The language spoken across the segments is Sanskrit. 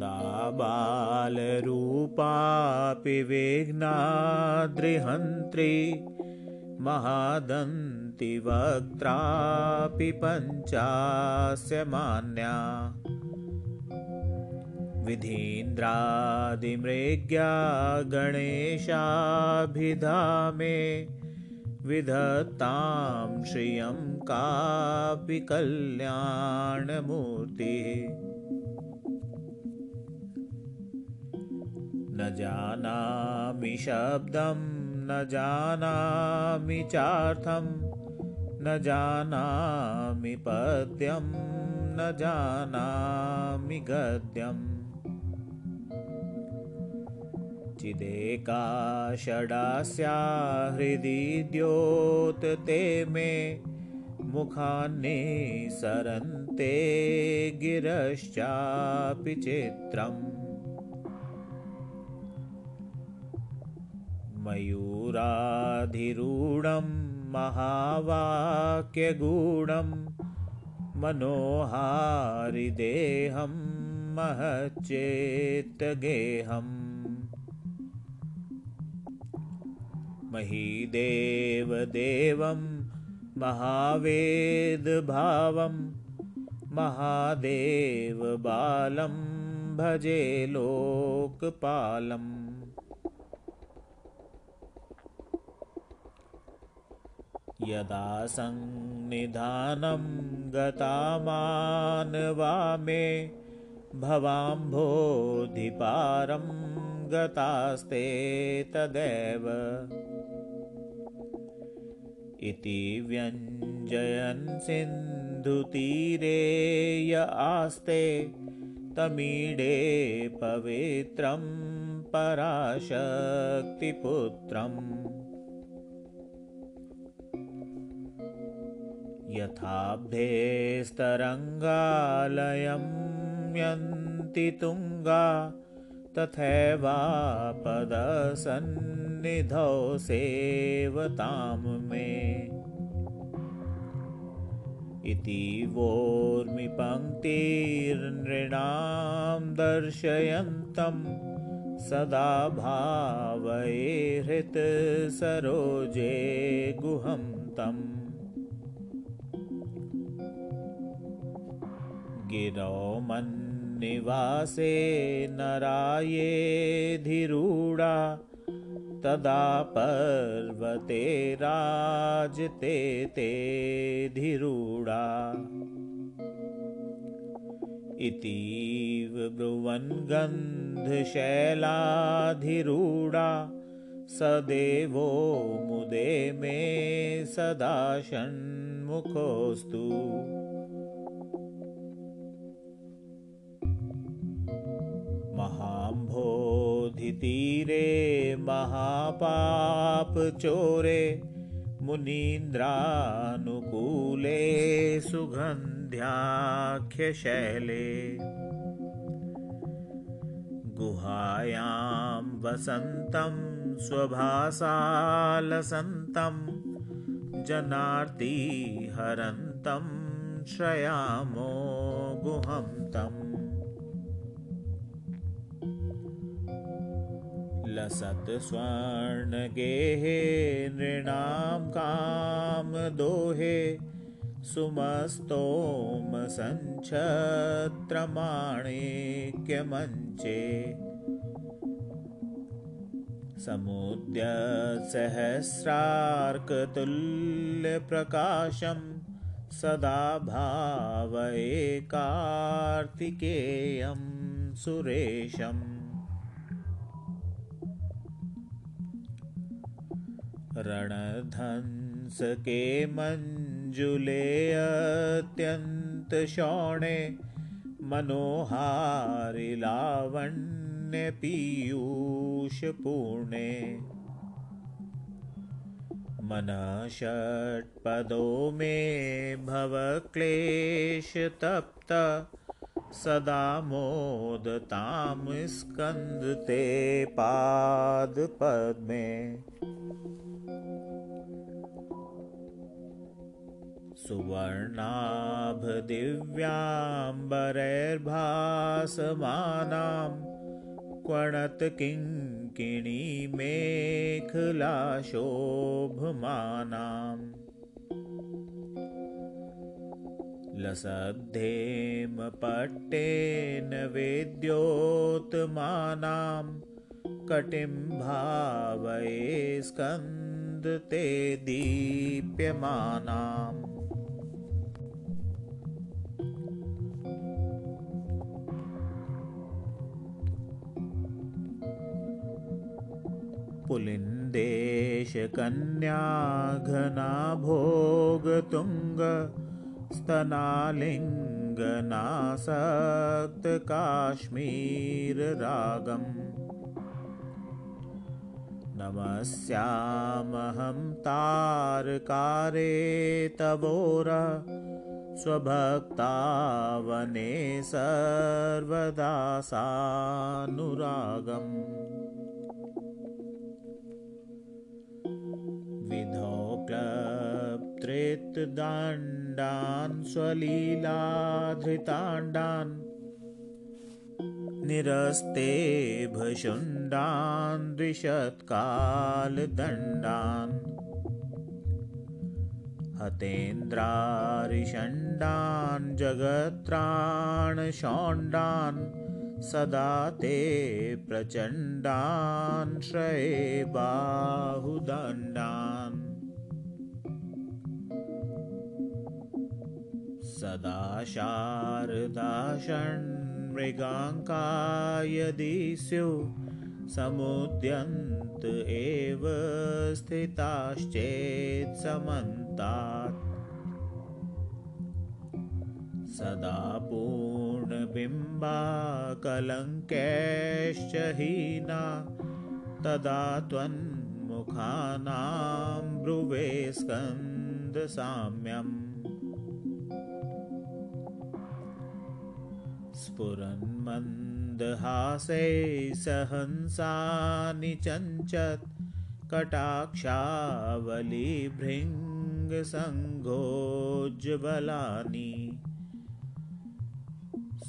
सदा बालरूपापि विघ्नाद्रिहन्त्री महादन्तिवक्त्रापि पञ्चास्य मान्या विधीन्द्रादिमृग्या गणेशाभिधामे विधत्तां श्रियं कापि कल्याणमूर्तिः न जानामि शब्दं न जानामि चार्थं न जानामि पद्यं न जानामि गद्यम् चिदेका षडास्या हृदि द्योतते मे मुखान्नि सरन्ते गिरश्चापि चित्रम् मयूराधिरूढं महावाक्यगूढं मनोहारिदेहं महच्चेत्तगेहम् महीदेवदेवं महावेदभावं महादेवबालं भजे लोकपालम् यदा सन्निधानं गता मानवा मे भवाम्भोधिपारं गतास्ते तदेव। इति व्यञ्जयन् सिन्धुतीरे य आस्ते तमीडे पवित्रं पराशक्तिपुत्रम् यथाब्धेस्तरङ्गालयं यन्ति तुङ्गा तथैवापदसन्निधौ सेवतां मे। इति वोर्मिपङ्क्तिर्नृणां दर्शयन्तं सदा भावैहृत्सरोजे गुहं तम् गिरौ मन्निवासे नरायेधिरूढा तदा पर्वते राजते तेधिरूढा इतीव ब्रुवन् गन्धशैलाधिरूढा स देवो मुदे मे सदा षण्मुखोऽस्तु महाम्भोधितीरे महापापचोरे मुनीन्द्रानुकूले सुगन्ध्याख्यशैले गुहायां वसन्तं स्वभासालसन्तं जनार्तिहरन्तं श्रयामो गुहं तम् लसत्स्वर्णगेहे नृणां कामदोहे सुमस्तोमसञ्छत्रमाणिक्यमञ्चे समुद्यसहस्रार्कतुल्यप्रकाशं सदा भावये कार्तिकेयं सुरेशम् रणधंसके मञ्जुले अत्यन्तशोणे मनोहारिलावण्यपीयूषपूर्णे मनः षट्पदो मे भवक्लेशतप्त सदा मोदतां स्कन्दते पादपद्मे सुवर्णाभदिव्याम्बरैर्भासमानां क्वणत्किङ्किणीमेखलाशोभमानाम् लसद्धेमपट्टेन वेद्योत्मानां कटिं भावये स्कन्दते दीप्यमानाम् पुलिन्देशकन्याघना भोगतुङ्ग स्तनालिङ्गनासक्तकाश्मीररागम् नमस्यामहं तारकारे तवोर स्वभक्तावने सर्वदा सानुरागम् दाण्डान् स्वलीलाधृताण्डान् निरस्ते भशुण्डान् द्विषत्कालदण्डान् हतेन्द्रारिषण्डान् जगत्राणषोण्डान् सदा ते प्रचण्डान् श्रये बाहुदण्डान्। सदा शारदाषण्मृगाङ्का यदि स्युः समुद्यन्त एव स्थिताश्चेत्समन्तात् सदा पूर्णबिम्बाकलङ्कैश्च हीना तदा त्वन्मुखानां ब्रुवे स्कन्दसाम्यम्। स्फुरन्मन्दहासै सहंसानि चञ्चत् कटाक्षावलिभृङ्गसङ्घोज्ज्वलानि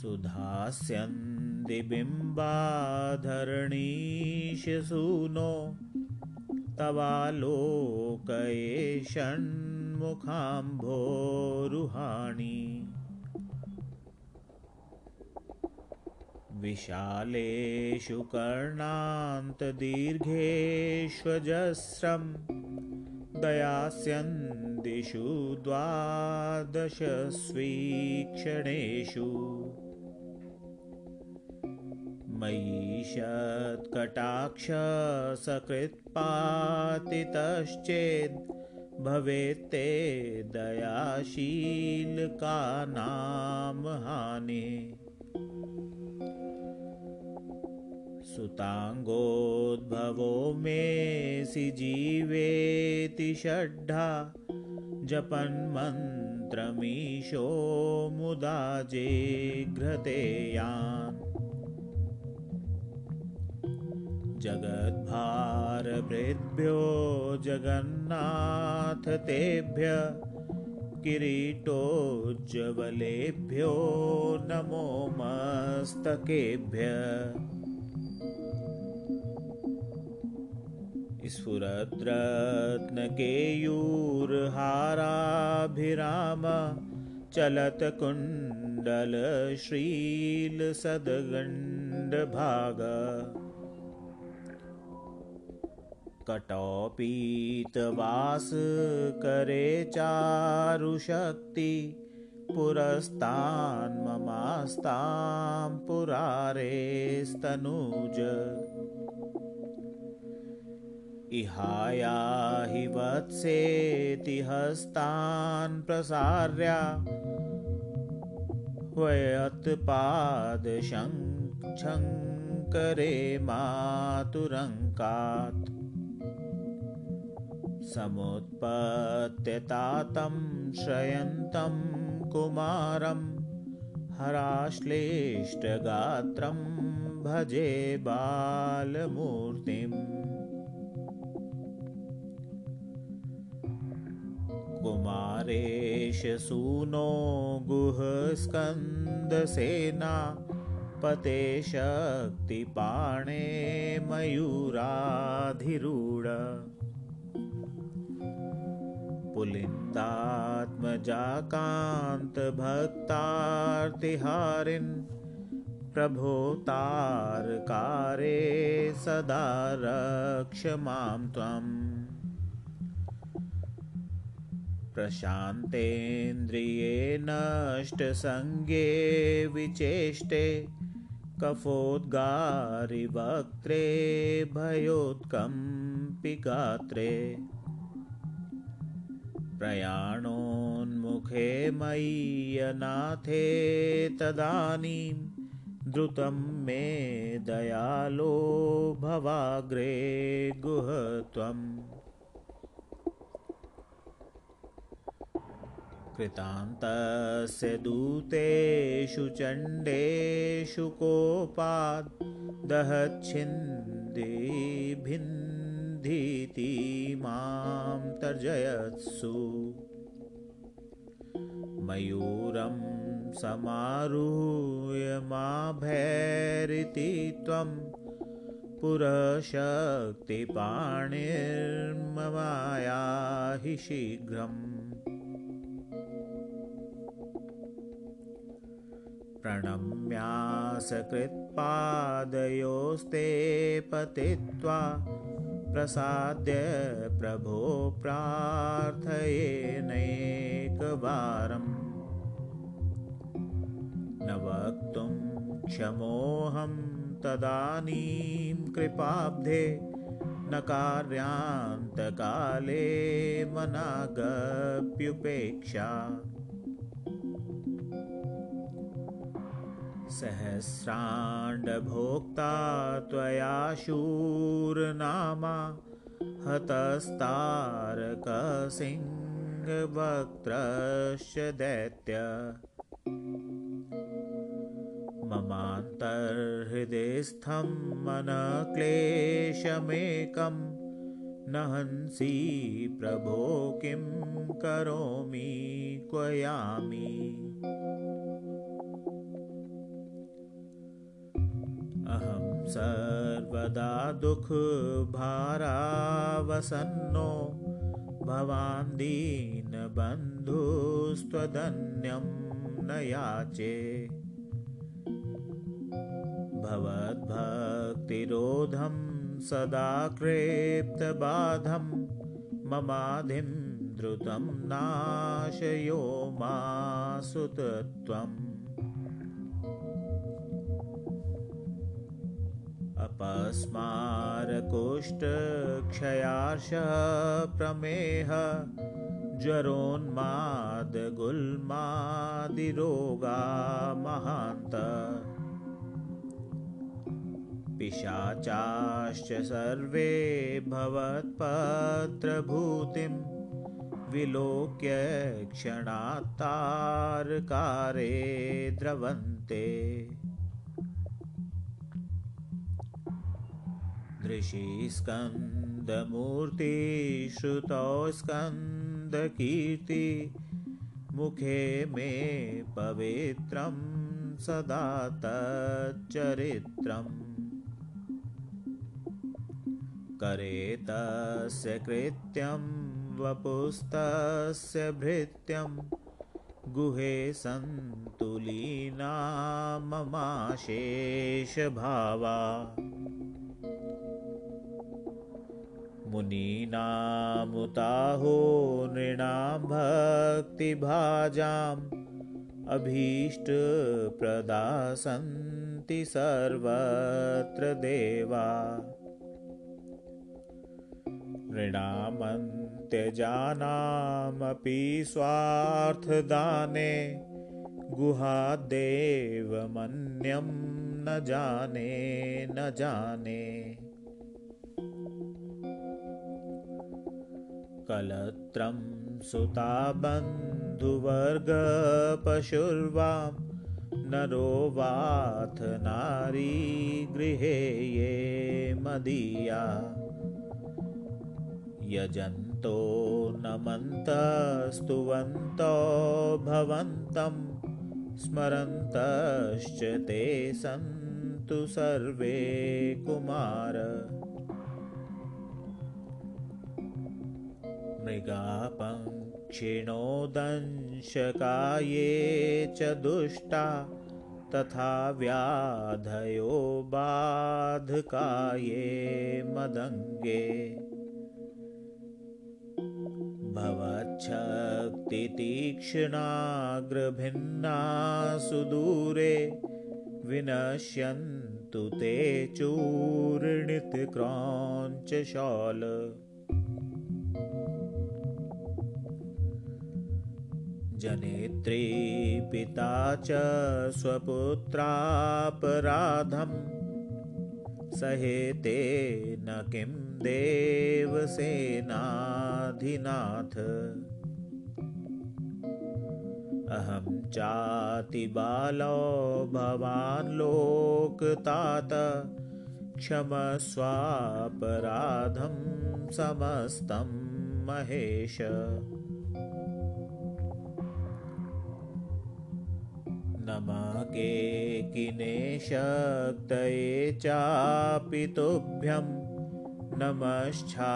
सुधास्यन्दिबिम्बाधरणीशसूनो तवालोकये षण्मुखाम्भोरुहाणि विशालेषु कर्णान्तदीर्घेष्वजस्रं दयास्यन्दिषु द्वादशस्वीक्षणेषु मयीषत्कटाक्षसकृत्पातितश्चेद् भवेत्ते दयाशीलका नाम हानि सुताङ्गोद्भवो मेऽसि जीवेति षड्ढा जपन्मन्त्रमीशो मुदा जेघ्रतेयान् जगद्भारभृद्भ्यो जगन्नाथ तेभ्य किरीटोज्ज्वलेभ्यो नमो मस्तकेभ्य स्फुरद्रत्नकेयूरहाराभिराम चलत्कुण्डलश्रीलसद्गण्डभाग कटौपीतवासकरे चारुशक्ति पुरस्तान्ममास्तां पुरारेस्तनूज इहायाहि वत्सेति हस्तान् प्रसार्या वयत्पादशङ्करे मातुरङ्कात् समुत्पत्यतातं श्रयन्तं कुमारं हराश्लेष्टगात्रं भजे बालमूर्तिम्। कुमारेश सूनो गुहस्कन्दसेना पते शक्तिपाणे मयूराधिरूढ पुलिन्दात्मजाकान्तभक्तार्तिहारिन् प्रभो तारकारे सदा रक्ष मां त्वम् प्रशान्तेन्द्रिये नष्टसङ्गे विचेष्टे कफोद्गारिवक्त्रे भयोत्कम्पिगात्रे प्रयाणोन्मुखे मय्यनाथे तदानीं द्रुतं मे दयालो भवाग्रे गुहत्वम्। कृतान्तस्य दूतेषु चण्डेषु कोपाद् दहच्छिन्दिभिन्धीति मां तर्जयत्सु। मयूरं समारुह्य मा भैरिति त्वं पुरशक्तिपाणिर्ममाया हि शीघ्रम् प्रणम्यासकृत्पादयोस्ते पतित्वा प्रसाद्य प्रभो प्रार्थयेनैकवारम्। न वक्तुं क्षमोऽहं तदानीं कृपाब्धे न कार्यान्तकाले मनागप्युपेक्षा सहस्राण्डभोक्ता त्वया शूरनामा हतस्तारकसिंहवक्त्रश्च दैत्य। ममान्तर्हृदिस्थं मनक्लेशमेकं न हंसि प्रभो किं करोमि क्वयामि सर्वदा दुःखभारावसन्नो भवान् दीनबन्धुस्त्वदन्यं न याचे। भवद्भक्तिरोधं सदा कृप्तबाधं ममाधिं द्रुतं नाशयो मा सुतत्वम् अपस्मारकुष्ठक्षयार्षप्रमेह ज्वरोन्मादगुल्मादिरोगा महान्त। पिशाचाश्च सर्वे भवत्पत्रभूतिं विलोक्य क्षणात्तारकारे द्रवन्ते ऋषिस्कन्दमूर्ति श्रुतौ स्कन्दकीर्ति मुखे मे पवित्रं सदा तच्चरित्रम्। करे तस्य कृत्यं वपुस्तस्य भृत्यं गुहे सन्तुलीना ममाशेषभावा मुनीनामुताहो नृणां भक्तिभाजाम् अभीष्टप्रदा सन्ति सर्वत्र देवा। नृणामन्त्यजानामपि स्वार्थदाने गुहादेवमन्यं न जाने न जाने कलत्रं सुता बन्धुवर्गपशुर्वां नरो वाथ नारी गृहे ये मदीया। यजन्त नमन्तो नमन्तस्तुवन्तो भवन्तं स्मरन्तश्च ते सन्तु सर्वे कुमार मृगापङ्क्षिणोदंशकाये च दुष्टा तथा व्याधयो बाधकाये मदङ्गे। भवच्छक्तितीक्ष्णाग्रभिन्ना सुदूरे विनश्यन्तु ते चूर्णितक्रौञ्चशाल जनेत्री पिता च स्वपुत्रापराधं सहेते न किं देवसेनाधिनाथ अहं चातिबालो भवान् लोकतात। क्षमस्वापराधं समस्तं महेश नमके किनेशक्तये चापि तुभ्यं नमश्चागतुभ्यं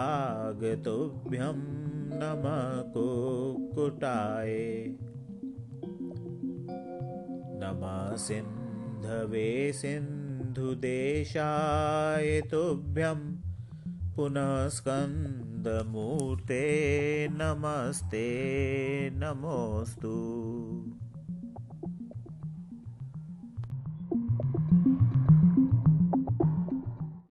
नमः सिन्धवे सिन्धुदेशाय तुभ्यं पुनः स्कन्दमूर्ते नमस्ते नमोऽस्तु